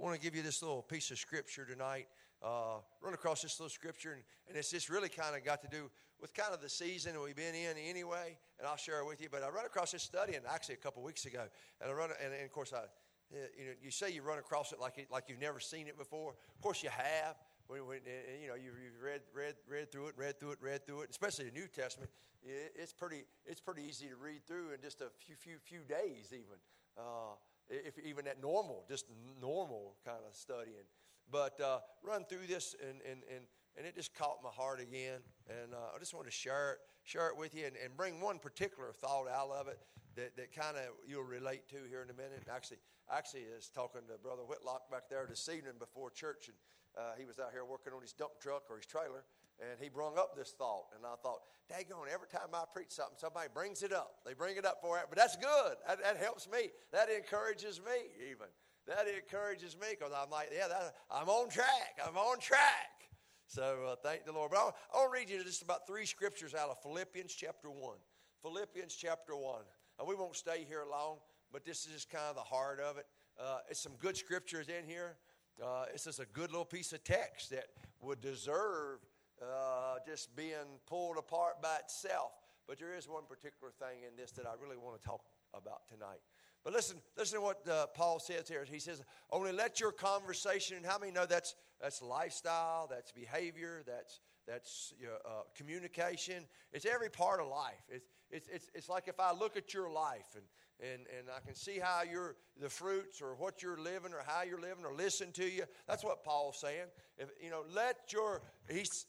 want to give you this little piece of scripture tonight. Uh, run across this little scripture, and, and it's just really kind of got to do with kind of the season we've been in anyway. And I'll share it with you. But I run across this study, and actually a couple weeks ago, and I run, and, and of course I, you know, you say you run across it like it, like you've never seen it before. Of course you have. When, when, you know you've, you've read read read through it, read through it, read through it. Especially the New Testament, it's pretty it's pretty easy to read through in just a few few few days, even uh, if even at normal, just normal kind of studying. But uh, run through this, and, and, and, and it just caught my heart again. And uh, I just want to share it, share it with you and, and bring one particular thought out of it that, that kind of you'll relate to here in a minute. Actually, actually, I was talking to Brother Whitlock back there this evening before church, and uh, he was out here working on his dump truck or his trailer, and he brung up this thought. And I thought, daggone, every time I preach something, somebody brings it up. They bring it up for it, but that's good. That, that helps me. That encourages me, even that encourages me because I'm like, yeah, that, I'm on track. I'm on track. So uh, thank the Lord. But I'll, I'll read you just about three scriptures out of Philippians chapter 1. Philippians chapter 1. And we won't stay here long, but this is just kind of the heart of it. Uh, it's some good scriptures in here. Uh, it's just a good little piece of text that would deserve uh, just being pulled apart by itself. But there is one particular thing in this that I really want to talk about tonight. But listen, listen to what uh, Paul says here. He says, "Only let your conversation." And how many know that's that's lifestyle, that's behavior, that's that's you know, uh, communication. It's every part of life. It's, it's it's it's like if I look at your life and and and I can see how you're the fruits or what you're living or how you're living or listen to you. That's what Paul's saying. If you know, let your he's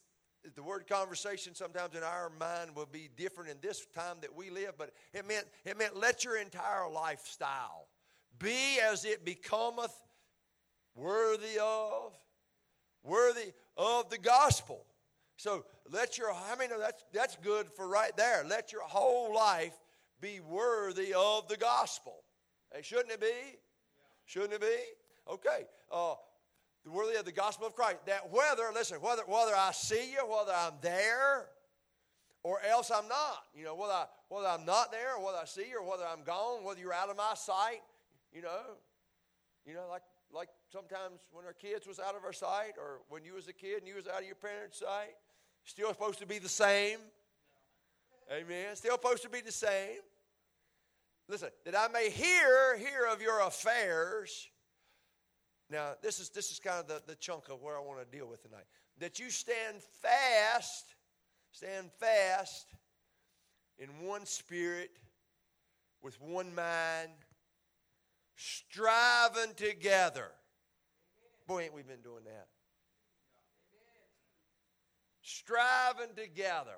the word conversation sometimes in our mind will be different in this time that we live, but it meant it meant let your entire lifestyle be as it becometh worthy of worthy of the gospel. So let your I mean that's that's good for right there. Let your whole life be worthy of the gospel. Hey, shouldn't it be? Shouldn't it be? Okay. Uh, worthy of the gospel of Christ. That whether, listen, whether, whether I see you, whether I'm there, or else I'm not. You know, whether, I, whether I'm not there, or whether I see you, or whether I'm gone, whether you're out of my sight, you know. You know, like, like sometimes when our kids was out of our sight, or when you was a kid and you was out of your parents' sight, still supposed to be the same. Amen. Still supposed to be the same. Listen, that I may hear, hear of your affairs now, this is, this is kind of the, the chunk of where I want to deal with tonight. That you stand fast, stand fast in one spirit, with one mind, striving together. Boy, ain't we been doing that? Striving together.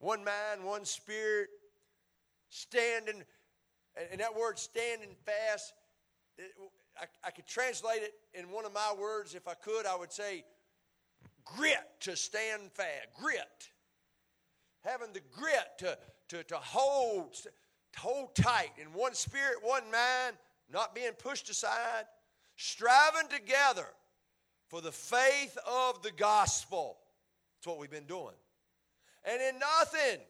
One mind, one spirit, standing. And that word standing fast, I, I could translate it in one of my words. If I could, I would say grit to stand fast. Grit. Having the grit to, to, to hold, to hold tight in one spirit, one mind, not being pushed aside, striving together for the faith of the gospel. That's what we've been doing. And in nothing,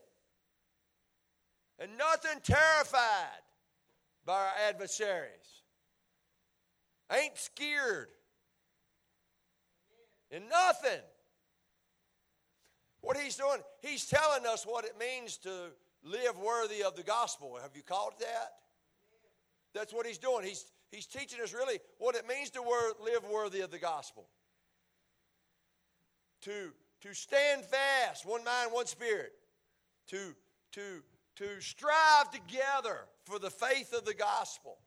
and nothing terrified by our adversaries ain't scared. And nothing. What he's doing, he's telling us what it means to live worthy of the gospel. Have you caught that? That's what he's doing. He's, he's teaching us really what it means to wor- live worthy of the gospel. To, to stand fast, one mind, one spirit. To, to, to strive together for the faith of the gospel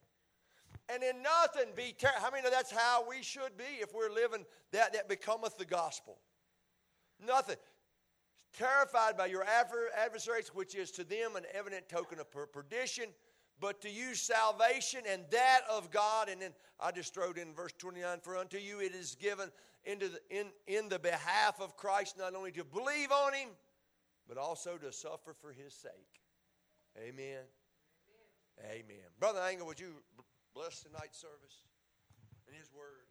and in nothing be ter- how many know that's how we should be if we're living that that becometh the gospel? Nothing. Terrified by your adversaries which is to them an evident token of perdition but to you salvation and that of god. And then i just wrote in verse 29 for unto you it is given into the, in, in the behalf of christ not only to believe on him but also to suffer for his sake. Amen. Amen, amen. brother Angle, would you bless tonight's service and His Word.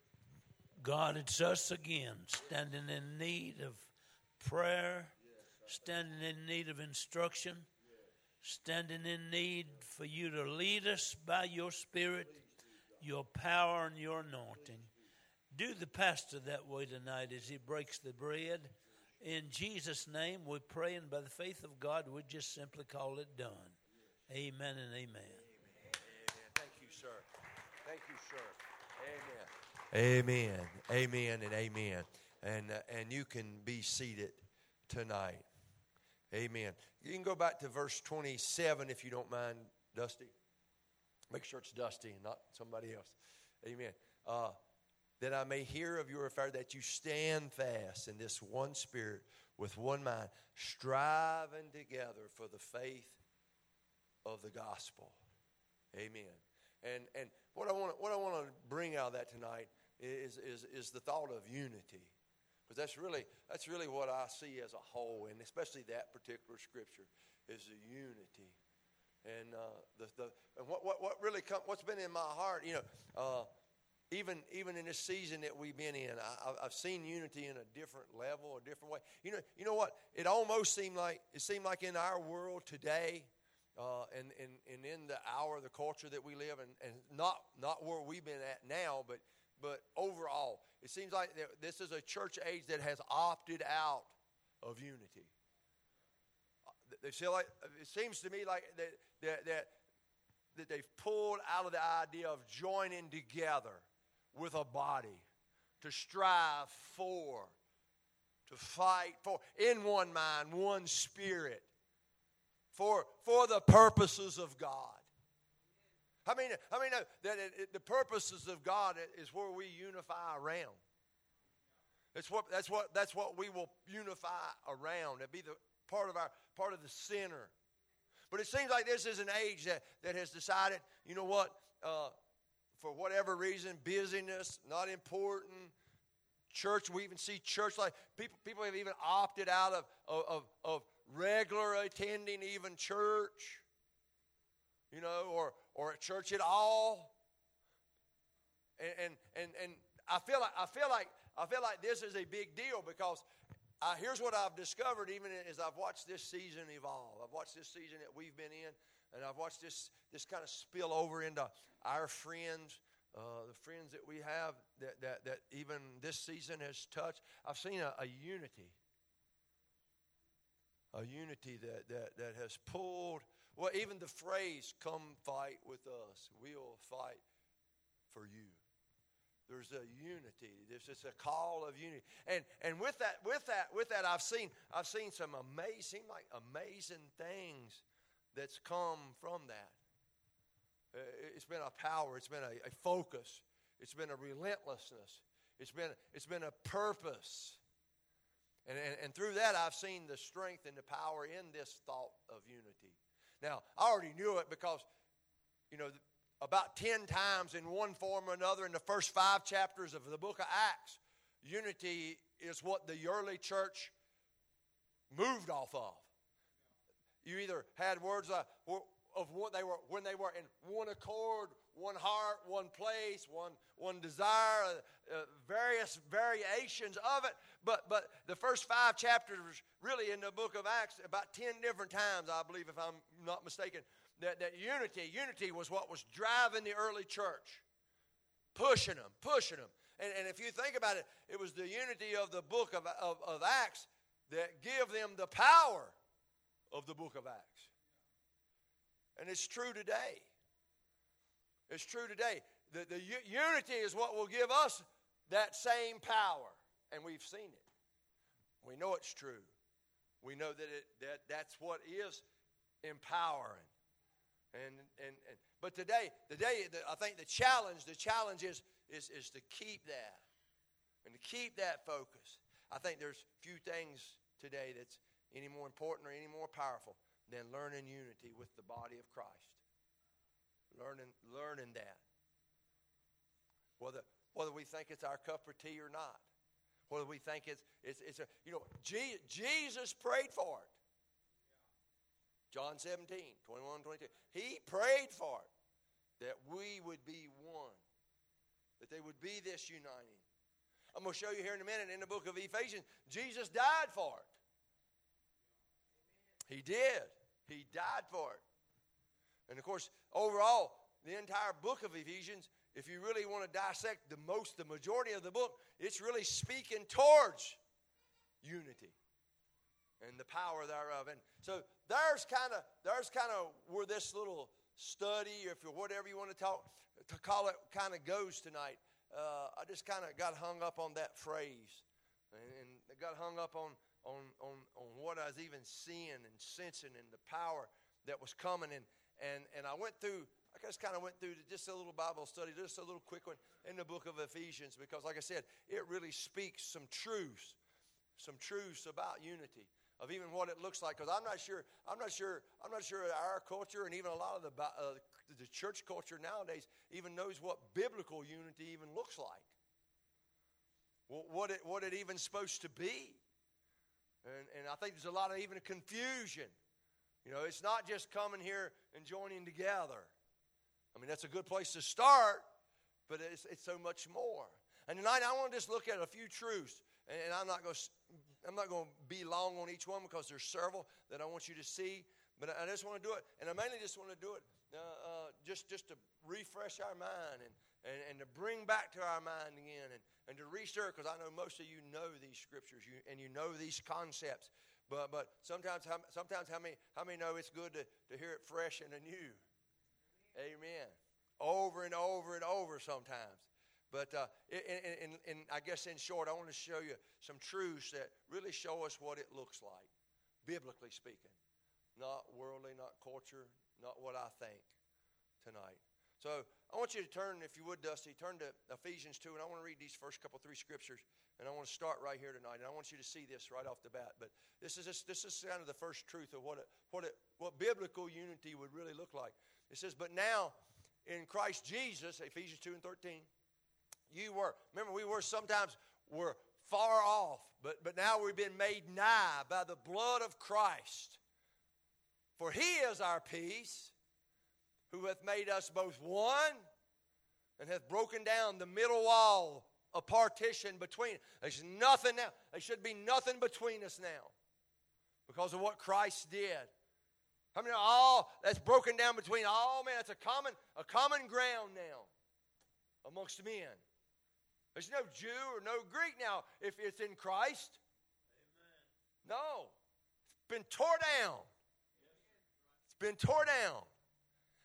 God, it's us again, standing in need of prayer, standing in need of instruction, standing in need for you to lead us by your Spirit your power and your anointing. Do the pastor that way tonight as he breaks the bread. In Jesus' name, we pray, and by the faith of God, we just simply call it done. Amen and amen. Amen. Thank you, sir. Amen. Amen. Amen and amen. And uh, and you can be seated tonight. Amen. You can go back to verse 27 if you don't mind, Dusty. Make sure it's Dusty and not somebody else. Amen. Uh, that I may hear of your affair, that you stand fast in this one spirit with one mind, striving together for the faith of the gospel. Amen. And and what I want what I want to bring out of that tonight is is is the thought of unity. Because that's really that's really what I see as a whole, and especially that particular scripture is the unity. And uh, the, the and what, what what really come what's been in my heart, you know, uh, even even in this season that we've been in, I, have seen unity in a different level, a different way. You know, you know what? It almost seemed like it seemed like in our world today, uh, and, and, and in the hour, the culture that we live in, and not, not where we've been at now, but, but overall, it seems like this is a church age that has opted out of unity. They feel like, it seems to me like that, that, that, that they've pulled out of the idea of joining together with a body to strive for, to fight for, in one mind, one spirit for, for the purposes of God. I mean, I mean uh, that it, it, the purposes of God is where we unify around. That's what, that's what, that's what we will unify around. It'll be the part of our part of the center. But it seems like this is an age that, that has decided, you know what, uh, for whatever reason, busyness, not important. Church, we even see church like people, people have even opted out of, of, of regular attending even church, you know, or, or at church at all. And, and, and, and I, feel like, I, feel like, I feel like this is a big deal because I, here's what I've discovered even as I've watched this season evolve. I've watched this season that we've been in, and I've watched this, this kind of spill over into our friends. Uh, the friends that we have that, that, that even this season has touched, I've seen a, a unity a unity that, that, that has pulled, well, even the phrase, come fight with us, we'll fight for you. There's a unity. There's just a call of unity. And, and with that, with that, with that, I've seen, I've seen some amazing, like amazing things that's come from that. Uh, it's been a power. It's been a, a focus. It's been a relentlessness. It's been, it's been a purpose. And, and, and, through that, I've seen the strength and the power in this thought of unity. Now, I already knew it because, you know, about 10 times in one form or another in the first five chapters of the book of Acts, unity is what the early church moved off of. You either had words of what they were when they were in one accord, one heart, one place, one, one desire, uh, uh, various variations of it. But, but the first five chapters, really in the book of Acts, about 10 different times, I believe, if I'm not mistaken, that, that unity, unity was what was driving the early church, pushing them, pushing them. And, and if you think about it, it was the unity of the book of, of, of Acts that give them the power of the book of Acts. And it's true today. It's true today. The, the unity is what will give us that same power. And we've seen it. We know it's true. We know that, it, that that's what is empowering. And, and, and but today, today the, I think the challenge, the challenge is, is, is to keep that and to keep that focus. I think there's few things today that's any more important or any more powerful than learning unity with the body of Christ learning, learning that. Whether, whether we think it's our cup of tea or not, whether we think it's, it's, it's a, you know, Jesus prayed for it. John 17, 21, 22. He prayed for it that we would be one, that they would be this uniting. I'm going to show you here in a minute in the book of Ephesians, Jesus died for it. He did. He died for it. And of course, overall, the entire book of Ephesians if you really want to dissect the most, the majority of the book, it's really speaking towards unity and the power thereof. And so there's kind of there's kind of where this little study, or if you're whatever you want to talk to call it, kind of goes tonight. Uh, I just kind of got hung up on that phrase, and, and got hung up on on on on what I was even seeing and sensing, and the power that was coming. And and and I went through. I just kind of went through just a little Bible study, just a little quick one in the book of Ephesians, because, like I said, it really speaks some truths, some truths about unity of even what it looks like. Because I'm not sure, I'm not sure, I'm not sure our culture and even a lot of the uh, the church culture nowadays even knows what biblical unity even looks like. What it what it even supposed to be. And, and I think there's a lot of even confusion. You know, it's not just coming here and joining together. I mean, that's a good place to start, but it's, it's so much more. And tonight I want to just look at a few truths, and I'm not going to I'm not going to be long on each one because there's several that I want you to see. But I just want to do it, and I mainly just want to do it uh, uh, just just to refresh our mind and, and, and to bring back to our mind again and, and to restir because I know most of you know these scriptures you, and you know these concepts. But but sometimes sometimes how many how many know it's good to, to hear it fresh and anew? Amen. Over and over and over sometimes. But uh, in, in, in, I guess in short, I want to show you some truths that really show us what it looks like, biblically speaking. Not worldly, not culture, not what I think tonight. So I want you to turn, if you would, Dusty, turn to Ephesians 2, and I want to read these first couple, three scriptures, and I want to start right here tonight, and I want you to see this right off the bat. But this is, just, this is kind of the first truth of what, it, what, it, what biblical unity would really look like. It says, But now in Christ Jesus, Ephesians 2 and 13, you were. Remember, we were sometimes were far off, but, but now we've been made nigh by the blood of Christ. For he is our peace, who hath made us both one and hath broken down the middle wall, a partition between. There's nothing now. There should be nothing between us now because of what Christ did. I mean, all that's broken down between oh, all men. It's a common, a common ground now amongst men. There's no Jew or no Greek now if it's in Christ. Amen. No. It's been tore down. It's been tore down.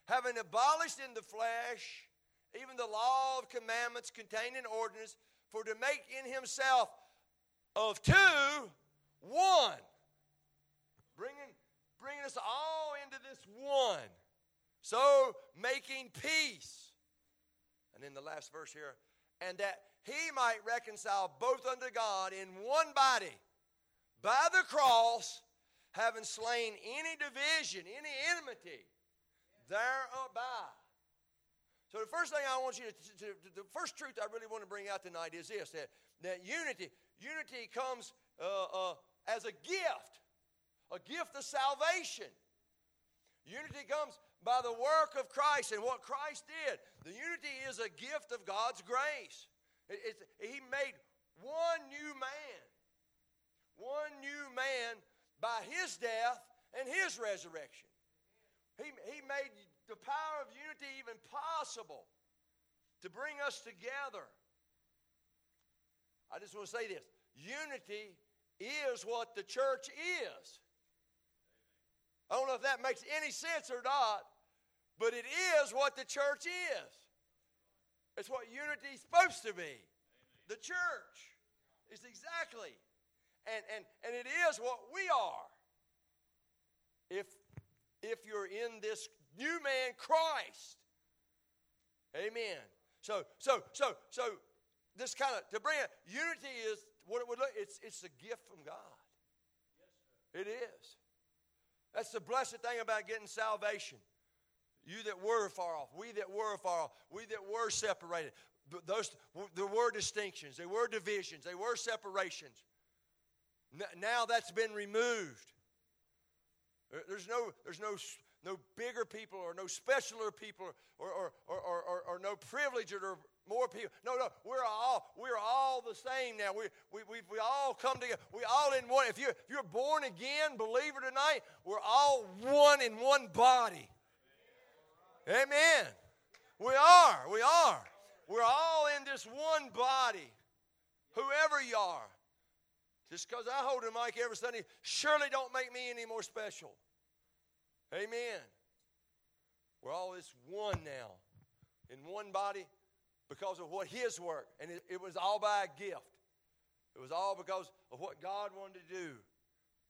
Having abolished in the flesh even the law of commandments contained in ordinance, for to make in himself of two one. Bringing, bringing us all into this one. So making peace. And in the last verse here, and that he might reconcile both unto God in one body by the cross, having slain any division, any enmity thereby. So the first thing I want you to, to, to, the first truth I really want to bring out tonight is this: that, that unity, unity comes uh, uh, as a gift, a gift of salvation. Unity comes by the work of Christ and what Christ did. The unity is a gift of God's grace. It, he made one new man, one new man by his death and his resurrection. He, he made the power of unity even possible to bring us together. I just want to say this unity is what the church is. I don't know if that makes any sense or not, but it is what the church is. It's what unity is supposed to be. The church is exactly. And, and, and it is what we are. If, if you're in this new man, Christ. Amen. So, so, so, so, this kind of, to bring it, unity is what it would look, it's, it's a gift from God. Yes, it is. That's the blessed thing about getting salvation. You that were far off, we that were far off, we that were separated. Those there were distinctions, there were divisions, there were separations. Now that's been removed. There's no, there's no, no bigger people or no specialer people or, or, or, or, or no privileged or more people. No, no, we're all we're all the same now. We we we, we all come together. We all in one. If you if you're born again believer tonight, we're all one in one body. Amen. We are. We are. We're all in this one body, whoever you are. Just because I hold a mic every Sunday, surely don't make me any more special. Amen. We're all this one now, in one body, because of what His work. And it, it was all by a gift. It was all because of what God wanted to do.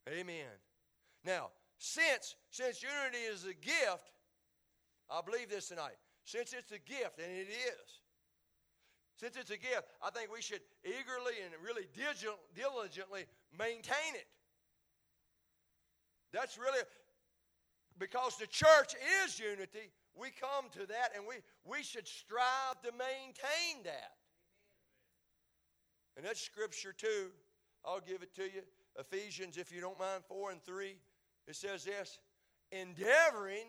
Amen. Now, since since unity is a gift, I believe this tonight. Since it's a gift, and it is, since it's a gift, I think we should eagerly and really diligently maintain it. That's really because the church is unity, we come to that and we, we should strive to maintain that. And that's scripture too. I'll give it to you. Ephesians, if you don't mind, 4 and 3. It says this endeavoring,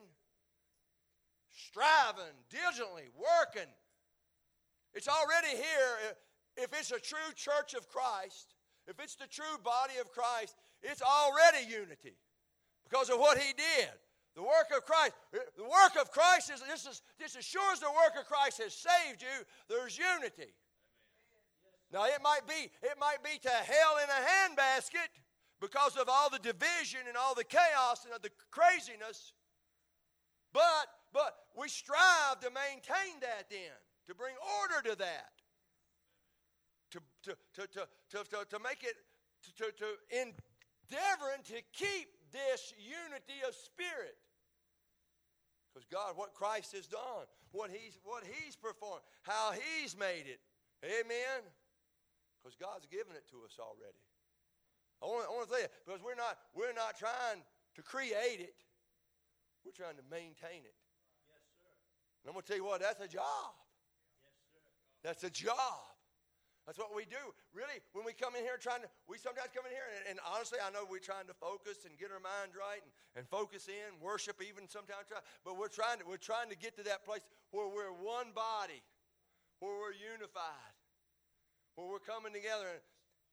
striving, diligently, working. It's already here. If it's a true church of Christ, if it's the true body of Christ, it's already unity because of what He did. The work of Christ. Eh, the work of Christ is this is this as sure as the work of Christ has saved you, there's unity. Now it might be it might be to hell in a handbasket because of all the division and all the chaos and the craziness. But but we strive to maintain that then, to bring order to that. To to to to to, to, make it to, to, to endeavoring to keep this unity of spirit. Because God, what Christ has done, what He's what He's performed, how He's made it. Amen. Because God's given it to us already. I want, I want to tell you, because we're not we're not trying to create it. We're trying to maintain it. Yes, sir. And I'm going to tell you what, that's a job. That's a job. That's what we do. Really, when we come in here trying to, we sometimes come in here, and, and honestly, I know we're trying to focus and get our mind right and, and focus in, worship even sometimes, try, but we're trying, to, we're trying to get to that place where we're one body, where we're unified, where we're coming together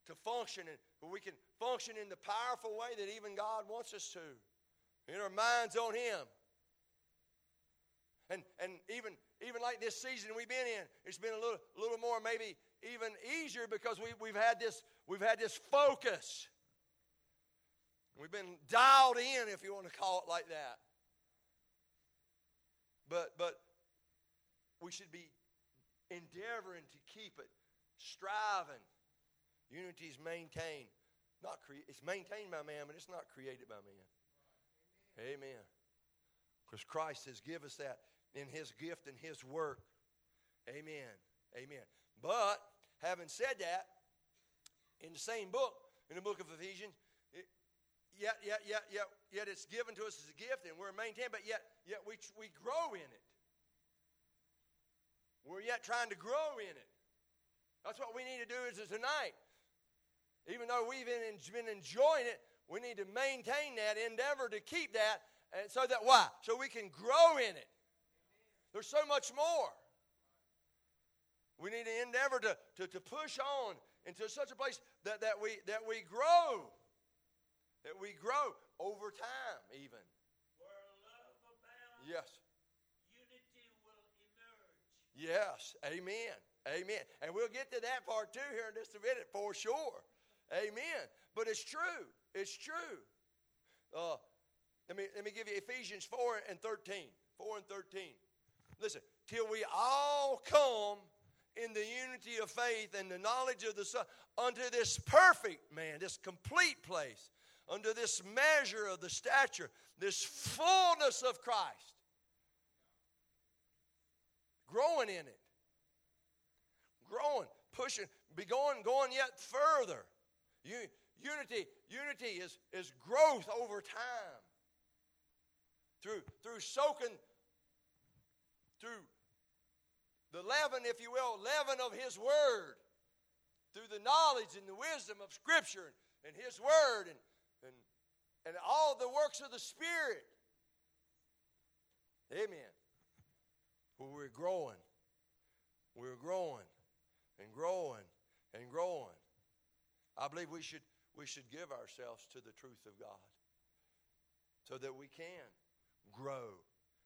to function, and where we can function in the powerful way that even God wants us to. In our minds on Him. And, and even, even like this season we've been in, it's been a little, little more maybe even easier because we, we've, had this, we've had this focus. We've been dialed in, if you want to call it like that. But, but we should be endeavoring to keep it, striving. Unity is maintained. Not cre- it's maintained by man, but it's not created by man. Amen. Because Christ has given us that in his gift and his work. Amen. Amen. But having said that, in the same book, in the book of Ephesians, it, yet, yet, yet, yet, yet it's given to us as a gift and we're maintained, but yet, yet we, we grow in it. We're yet trying to grow in it. That's what we need to do is tonight. Even though we've been, been enjoying it, we need to maintain that, endeavor to keep that, and so that why? So we can grow in it. There's so much more. We need to endeavor to, to, to push on into such a place that, that, we, that we grow. That we grow over time, even. Where love abounds, yes. unity will emerge. Yes. Amen. Amen. And we'll get to that part too here in just a minute for sure. Amen. But it's true. It's true. Uh, let, me, let me give you Ephesians 4 and 13. 4 and 13. Listen, till we all come in the unity of faith and the knowledge of the Son unto this perfect man, this complete place, unto this measure of the stature, this fullness of Christ. Growing in it. Growing, pushing, be going, going yet further. You, unity, unity is, is growth over time. Through, through soaking, through the leaven, if you will, leaven of His Word, through the knowledge and the wisdom of Scripture and His Word and, and, and all the works of the Spirit. Amen. Well, we're growing. We're growing and growing and growing. I believe we should, we should give ourselves to the truth of God so that we can grow.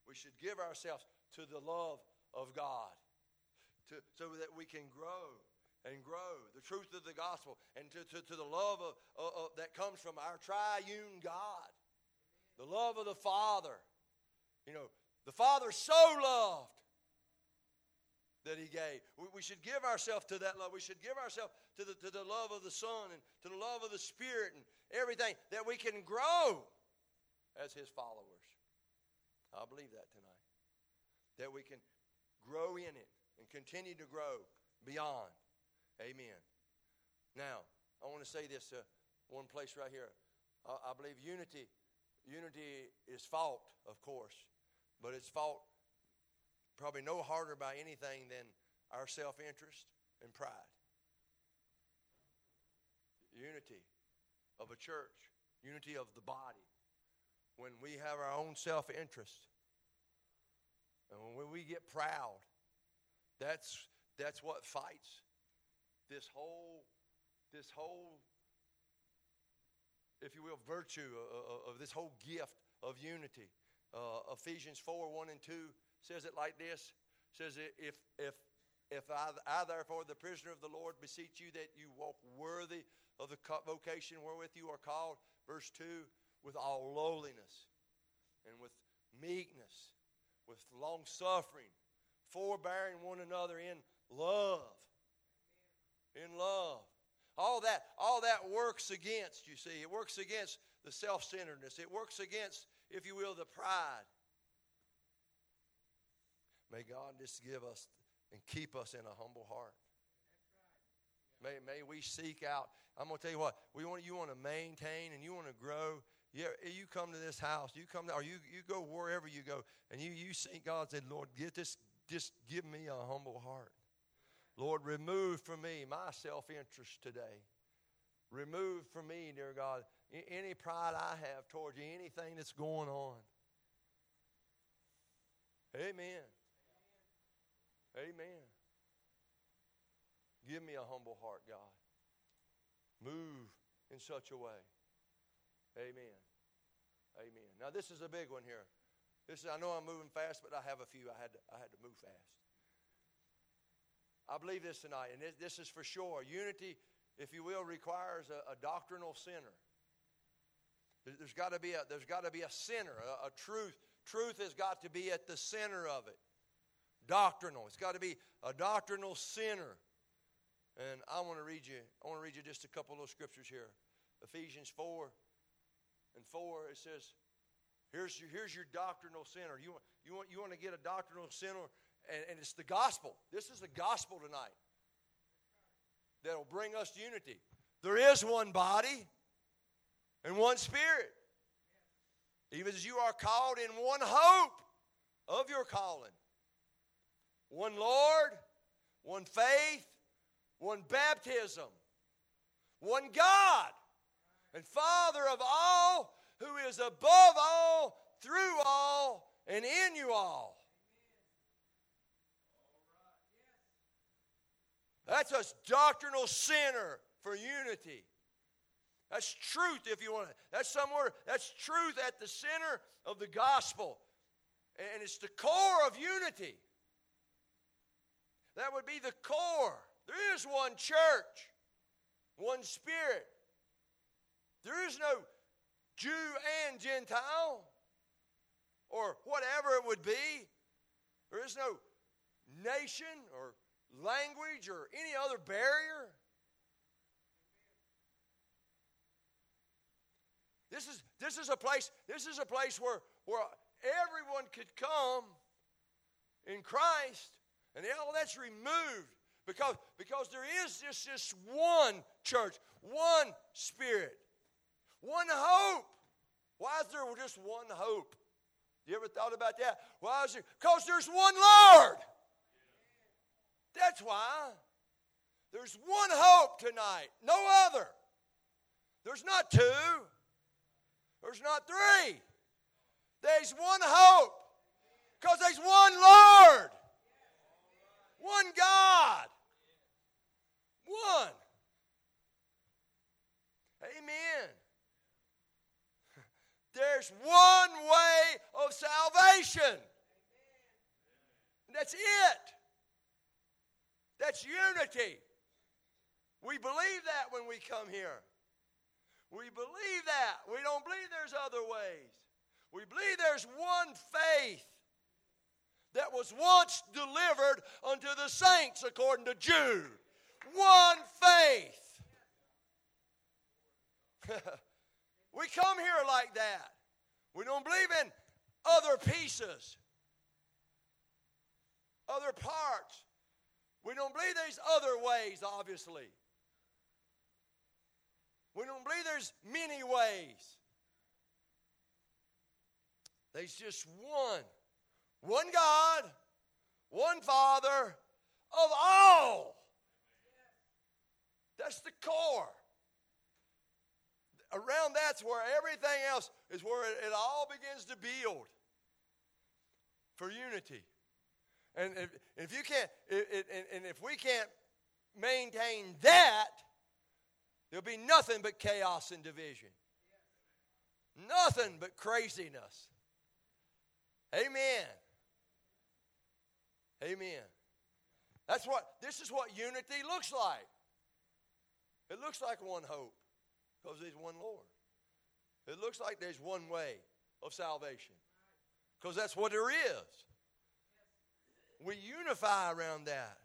We should give ourselves to the love of God to, so that we can grow and grow the truth of the gospel and to, to, to the love of, of, of, that comes from our triune God, the love of the Father. You know, the Father so loved that He gave. We, we should give ourselves to that love. We should give ourselves to the, to the love of the Son and to the love of the Spirit and everything that we can grow as His followers. I believe that tonight. That we can grow in it and continue to grow beyond. Amen. Now, I want to say this uh, one place right here. I, I believe unity, unity is fought, of course, but it's fought probably no harder by anything than our self-interest and pride. Unity of a church, unity of the body. When we have our own self-interest, and when we get proud, that's, that's what fights this whole, this whole, if you will, virtue of, of this whole gift of unity. Uh, Ephesians 4 1 and 2 says it like this says, If, if, if I, I, therefore, the prisoner of the Lord, beseech you that you walk worthy of the vocation wherewith you are called, verse 2, with all lowliness and with meekness, with long suffering forbearing one another in love. In love. All that, all that works against, you see, it works against the self centeredness. It works against, if you will, the pride. May God just give us and keep us in a humble heart. May, may we seek out. I'm going to tell you what, we want, you want to maintain and you want to grow. Yeah, you come to this house, you come to, or you, you go wherever you go, and you, you seek God and say, Lord, get this, just give me a humble heart. Lord, remove from me my self interest today. Remove from me, dear God, any pride I have towards you, anything that's going on. Amen. Amen. Give me a humble heart, God. Move in such a way. Amen. Amen. Now, this is a big one here. This is, I know I'm moving fast, but I have a few I had to, I had to move fast. I believe this tonight, and this, this is for sure. Unity, if you will, requires a, a doctrinal center. There's got to be a, there's got to be a center, a, a truth. Truth has got to be at the center of it. Doctrinal. It's got to be a doctrinal center. And I want to read you, I want to read you just a couple of scriptures here. Ephesians 4 and 4, it says, Here's your, here's your doctrinal center. You want, you, want, you want to get a doctrinal center, and, and it's the gospel. This is the gospel tonight that'll bring us unity. There is one body and one spirit. Even as you are called in one hope of your calling. One Lord, one faith, one baptism, one God and Father of all who is above all, through all, and in you all. That's a doctrinal center for unity. That's truth, if you want it. That's somewhere, that's truth at the center of the gospel. And it's the core of unity. That would be the core. There is one church, one spirit. There is no Jew and Gentile, or whatever it would be. There is no nation or language or any other barrier. This is, this is a place, this is a place where, where everyone could come in Christ, and all that's removed because, because there is just this one church, one spirit. One hope. Why is there just one hope? You ever thought about that? Why is there? Because there's one Lord. That's why. There's one hope tonight, no other. There's not two, there's not three. There's one hope because there's one Lord, one God, one. Amen. There's one way of salvation. That's it. That's unity. We believe that when we come here. We believe that. We don't believe there's other ways. We believe there's one faith that was once delivered unto the saints, according to Jude. One faith. we come here like that. We don't believe in other pieces, other parts. We don't believe there's other ways, obviously. We don't believe there's many ways. There's just one. One God, one Father of all. That's the core. Around that's where everything else is where it, it all begins to build for unity. And if, if you can't, it, it, and if we can't maintain that, there'll be nothing but chaos and division. Nothing but craziness. Amen. Amen. That's what this is what unity looks like. It looks like one hope because there's one Lord. It looks like there's one way of salvation because that's what there is. We unify around that.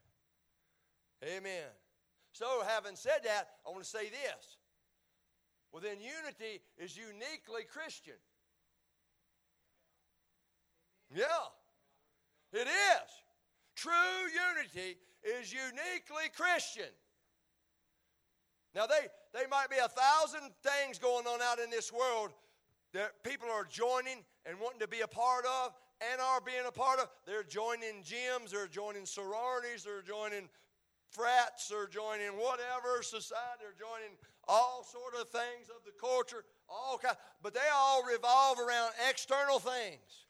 Amen. So, having said that, I want to say this. Within unity is uniquely Christian. Yeah, it is. True unity is uniquely Christian. Now, they, they might be a thousand things going on out in this world that people are joining and wanting to be a part of and are being a part of. They're joining gyms, they're joining sororities, they're joining frats, they're joining whatever society, they're joining all sort of things of the culture, all kind, but they all revolve around external things.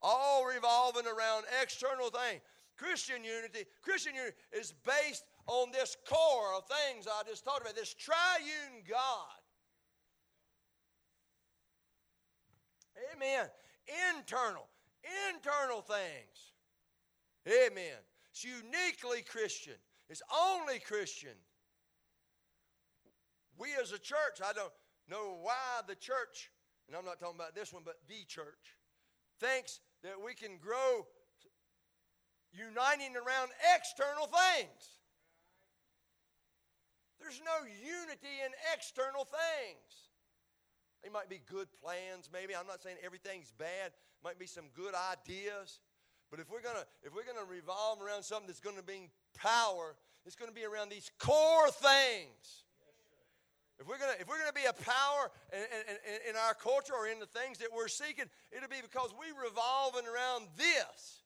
All revolving around external things. Christian unity, Christian unity is based on this core of things I just talked about, this triune God. Amen. Internal, internal things. Amen. It's uniquely Christian. It's only Christian. We as a church, I don't know why the church, and I'm not talking about this one, but the church, thinks that we can grow uniting around external things. There's no unity in external things. They might be good plans, maybe. I'm not saying everything's bad. Might be some good ideas. But if we're gonna if we're gonna revolve around something that's gonna bring power, it's gonna be around these core things. If we're gonna if we're gonna be a power in, in, in our culture or in the things that we're seeking, it'll be because we revolving around this.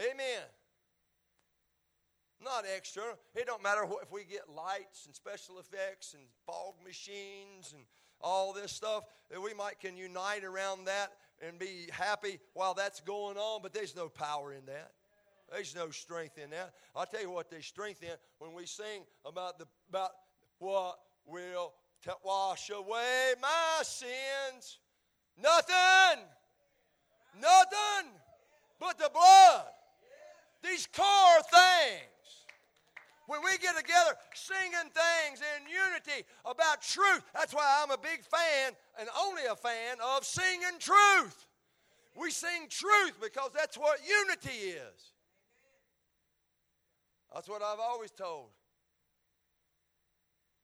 Amen. Not external. It don't matter what, if we get lights and special effects and fog machines and all this stuff that we might can unite around that and be happy while that's going on, but there's no power in that. There's no strength in that. I'll tell you what there's strength in when we sing about the about what will t- wash away my sins. Nothing. Nothing but the blood. These core things. When we get together singing things in unity about truth, that's why I'm a big fan and only a fan of singing truth. We sing truth because that's what unity is. That's what I've always told.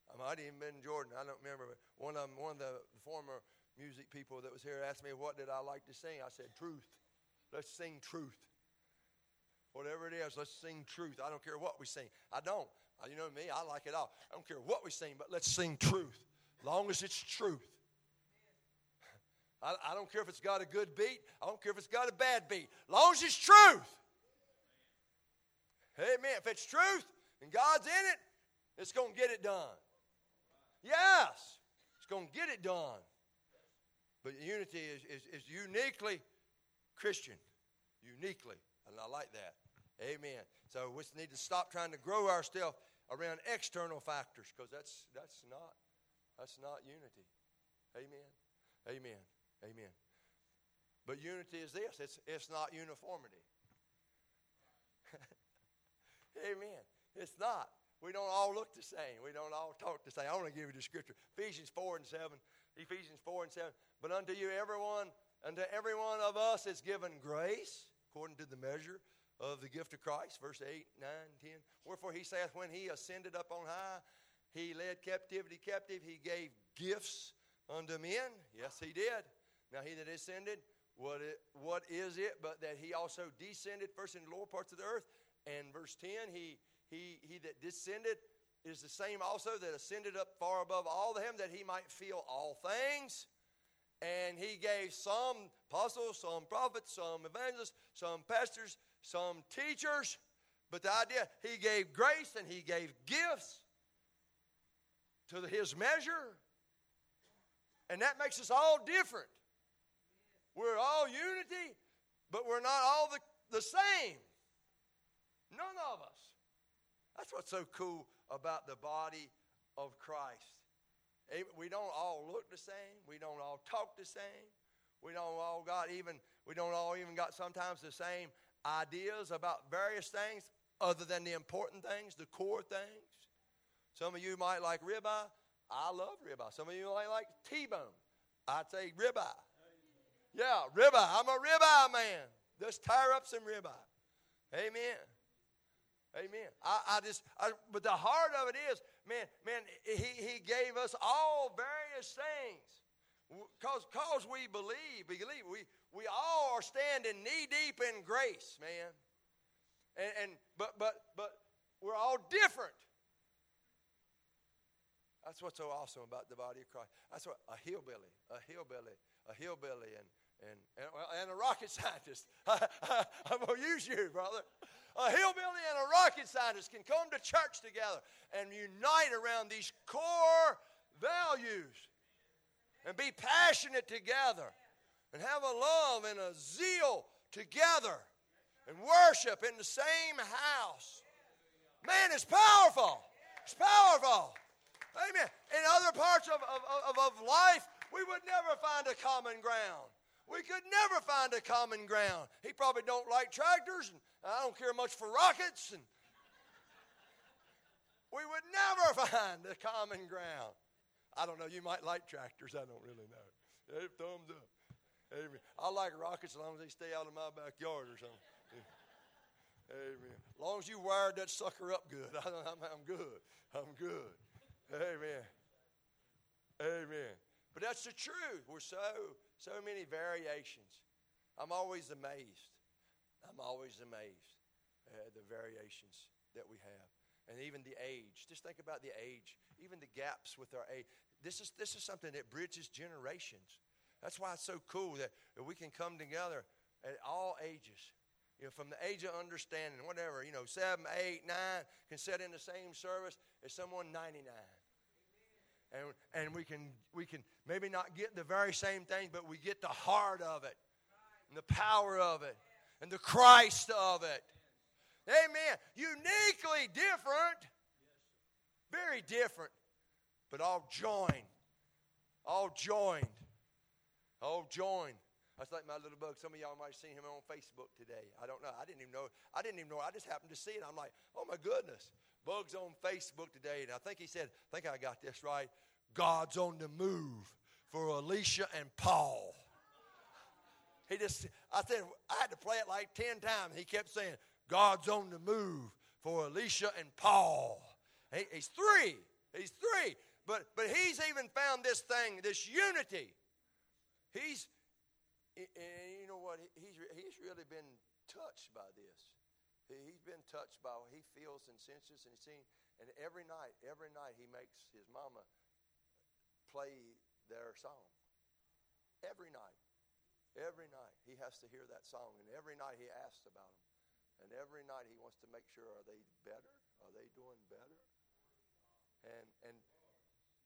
I might even been in Jordan. I don't remember. But one of them, one of the former music people that was here asked me, "What did I like to sing?" I said, "Truth. Let's sing truth." Whatever it is, let's sing truth. I don't care what we sing. I don't. Uh, you know me, I like it all. I don't care what we sing, but let's sing truth. Long as it's truth. I, I don't care if it's got a good beat. I don't care if it's got a bad beat. Long as it's truth. Amen. If it's truth and God's in it, it's going to get it done. Yes, it's going to get it done. But unity is, is, is uniquely Christian. Uniquely. And I like that. Amen. So we need to stop trying to grow ourselves around external factors because that's that's not that's not unity. Amen. Amen. Amen. But unity is this. It's it's not uniformity. Amen. It's not. We don't all look the same. We don't all talk the same. I want to give you the scripture. Ephesians 4 and 7. Ephesians 4 and 7. But unto you, everyone, unto every one of us is given grace, according to the measure of the gift of Christ. Verse 8, 9, 10. Wherefore he saith, when he ascended up on high, he led captivity captive. He gave gifts unto men. Yes, he did. Now he that ascended, what, it, what is it but that he also descended first in the lower parts of the earth? And verse 10, he he, he that descended is the same also that ascended up far above all of them that he might feel all things. And he gave some apostles, some prophets, some evangelists, some pastors, some teachers. But the idea, he gave grace and he gave gifts to his measure. And that makes us all different. We're all unity, but we're not all the, the same. None of us. That's what's so cool about the body of Christ. We don't all look the same. We don't all talk the same. We don't all got even we don't all even got sometimes the same ideas about various things other than the important things, the core things. Some of you might like ribeye. I love ribeye. Some of you might like T-bone. I'd say ribeye. Yeah, ribeye. I'm a ribeye man. Just tire up some ribeye. Amen. Amen. I, I just, I, but the heart of it is, man, man, he, he gave us all various things. Cause, cause we believe, we believe, we, we all are standing knee deep in grace, man. And, and but, but, but we're all different. That's what's so awesome about the body of Christ. That's what a hillbilly, a hillbilly, a hillbilly, and and and, and a rocket scientist. I'm gonna use you, brother a hillbilly and a rocket scientist can come to church together and unite around these core values and be passionate together and have a love and a zeal together and worship in the same house. Man, it's powerful. It's powerful. Amen. In other parts of, of, of, of life, we would never find a common ground. We could never find a common ground. He probably don't like tractors, and I don't care much for rockets, and we would never find a common ground. I don't know. You might like tractors. I don't really know. Hey, thumbs up. Amen. I like rockets as long as they stay out of my backyard or something. Amen. As long as you wired that sucker up good, I, am good. I'm good. Amen. Amen. But that's the truth. We're so, so many variations. I'm always amazed. I'm always amazed at the variations that we have. And even the age. Just think about the age, even the gaps with our age. This is, this is something that bridges generations. That's why it's so cool that, we can come together at all ages. You know, from the age of understanding, whatever, you know, seven, eight, nine, can sit in the same service as someone 99 and, and we, can, we can maybe not get the very same thing, but we get the heart of it, and the power of it, and the Christ of it. Amen. Uniquely different, very different, but all joined. All joined. All joined. That's like my little bug. Some of y'all might have seen him on Facebook today. I don't know. I didn't even know. I didn't even know. I just happened to see it. I'm like, oh my goodness. Bug's on Facebook today, and I think he said, I think I got this right. God's on the move for Alicia and Paul. He just, I said, I had to play it like 10 times. He kept saying, God's on the move for Alicia and Paul. He, he's three. He's three. But, but he's even found this thing, this unity. He's, and you know what? He's, he's really been touched by this. He's been touched by what he feels and senses and he's seen. And every night, every night, he makes his mama play their song. Every night. Every night he has to hear that song. And every night he asks about them. And every night he wants to make sure are they better? Are they doing better? And and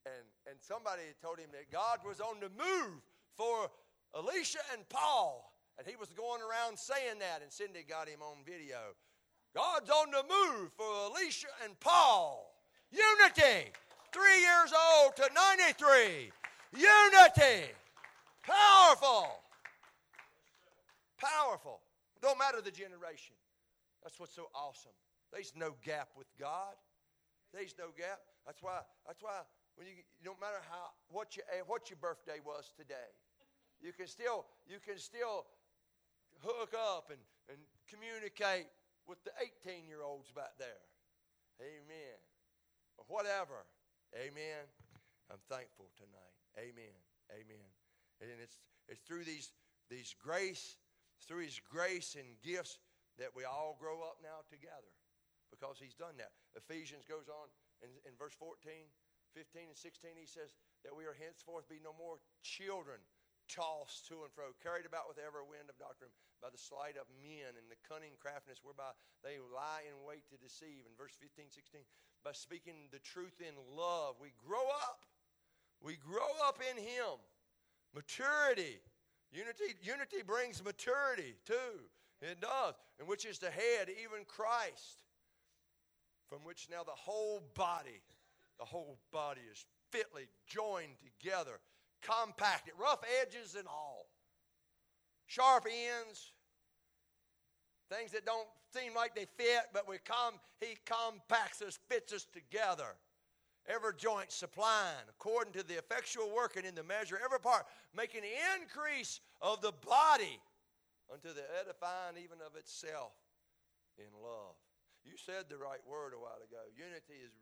and and somebody told him that God was on the move for Alicia and Paul. And he was going around saying that, and Cindy got him on video. God's on the move for Alicia and Paul. Unity. Three years old to 93. Unity. Powerful. Powerful. Don't matter the generation. That's what's so awesome. There's no gap with God. There's no gap. That's why. That's why when you, no matter how what your eh, what your birthday was today, you can still you can still hook up and, and communicate with the 18 year olds back there. Amen. Or whatever. Amen. I'm thankful tonight. Amen. Amen. And it's it's through these these grace, through his grace and gifts that we all grow up now together. Because he's done that. Ephesians goes on in, in verse 14, 15, and 16, he says that we are henceforth be no more children tossed to and fro, carried about with every wind of doctrine by the sleight of men and the cunning craftiness whereby they lie in wait to deceive. In verse 15, 16, by speaking the truth in love, we grow up. We grow up in Him. Maturity. Unity, unity brings maturity too. It does. And which is the head, even Christ, from which now the whole body, the whole body is fitly joined together compacted, rough edges and all, sharp ends, things that don't seem like they fit, but we come, he compacts us, fits us together. Every joint supplying according to the effectual working in the measure, every part, making increase of the body unto the edifying even of itself in love. You said the right word a while ago. Unity is,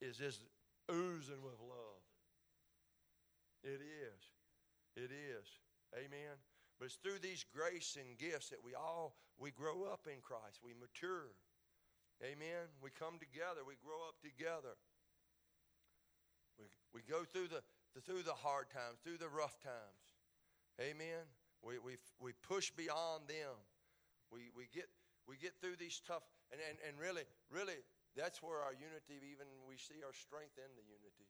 is just oozing with love. It is. It is. Amen. But it's through these grace and gifts that we all we grow up in Christ. We mature. Amen. We come together. We grow up together. We, we go through the, the through the hard times, through the rough times. Amen. We, we, we push beyond them. We, we, get, we get through these tough, and, and, and really, really, that's where our unity, even we see our strength in the unity,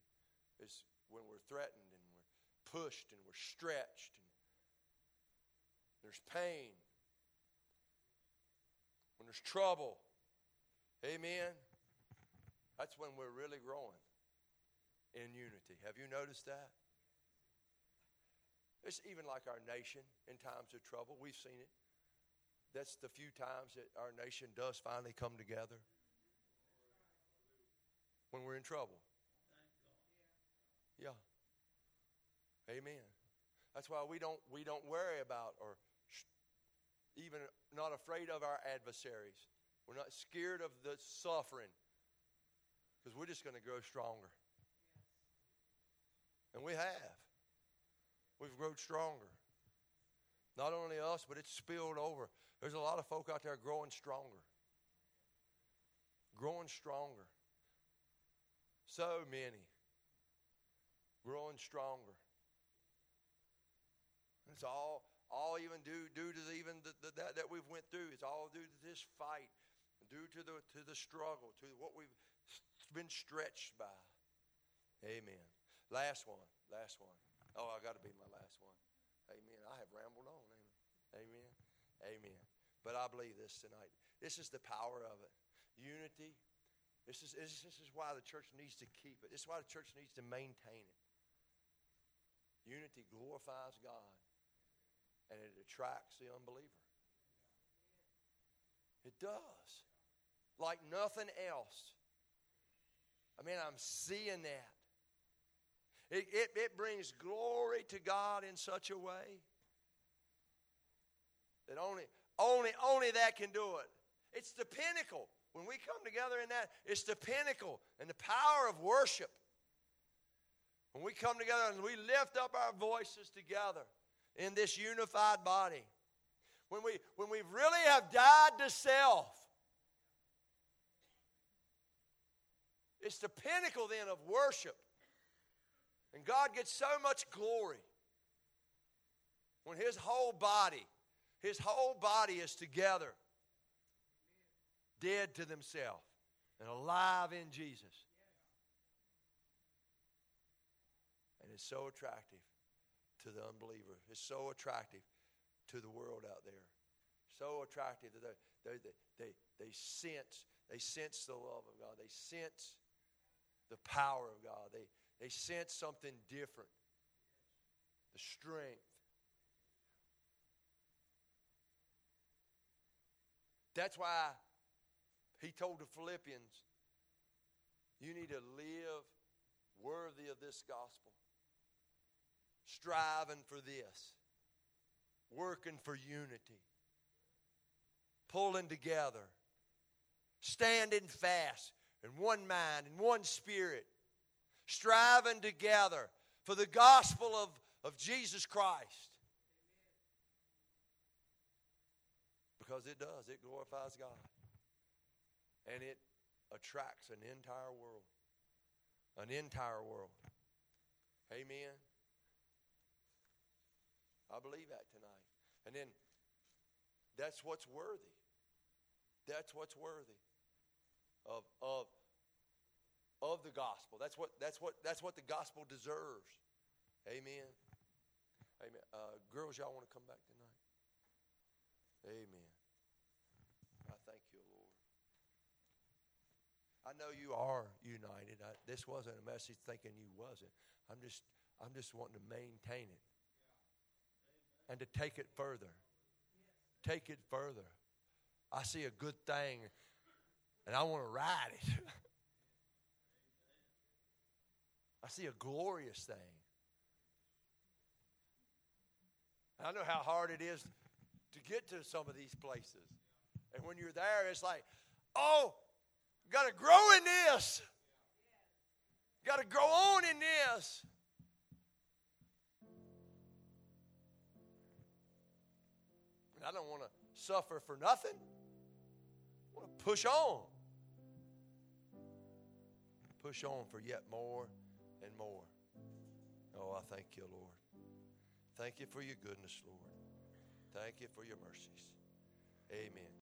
is when we're threatened and we're pushed and we're stretched and there's pain, when there's trouble. Amen. That's when we're really growing in unity. Have you noticed that? It's even like our nation in times of trouble. We've seen it. That's the few times that our nation does finally come together when we're in trouble. Yeah. Amen. That's why we don't we don't worry about or even not afraid of our adversaries. We're not scared of the suffering because we're just going to grow stronger. And we have. We've grown stronger. Not only us, but it's spilled over. There's a lot of folk out there growing stronger. Growing stronger. So many. Growing stronger. It's all, all even due, due to the, even the, the, that, that we've went through. It's all due to this fight, due to the, to the struggle, to what we've been stretched by. Amen. Last one. Last one. Oh, I got to be my last one. Amen. I have rambled on. Amen. Amen. Amen. But I believe this tonight. This is the power of it. Unity. This is, this this is why the church needs to keep it. This is why the church needs to maintain it. Unity glorifies God and it attracts the unbeliever. It does. Like nothing else. I mean, I'm seeing that. It, it, it brings glory to God in such a way that only, only, only that can do it. It's the pinnacle. When we come together in that, it's the pinnacle and the power of worship. When we come together and we lift up our voices together in this unified body. When we, when we really have died to self, it's the pinnacle then of worship. God gets so much glory when His whole body, His whole body is together, dead to themselves and alive in Jesus. And it's so attractive to the unbeliever. It's so attractive to the world out there. So attractive that they, they, they, they sense, they sense the love of God. They sense the power of God. They, they sense something different. The strength. That's why He told the Philippians, You need to live worthy of this gospel, striving for this, working for unity, pulling together, standing fast in one mind, in one spirit, striving together for the gospel of, of Jesus Christ. Because it does, it glorifies God. And it attracts an entire world. An entire world. Amen. I believe that tonight. And then that's what's worthy. That's what's worthy of, of, of the gospel. That's what, that's, what, that's what the gospel deserves. Amen. Amen. Uh, girls, y'all want to come back tonight? Amen. I thank you, Lord. I know you are united. I, this wasn't a message thinking you wasn't. I'm just, I'm just wanting to maintain it and to take it further. Take it further. I see a good thing and I want to ride it. I see a glorious thing. I know how hard it is to get to some of these places. And when you're there, it's like, oh, got to grow in this. Got to grow on in this. And I don't want to suffer for nothing. I want to push on. Push on for yet more and more. Oh, I thank you, Lord. Thank you for your goodness, Lord. Thank you for your mercies. Amen.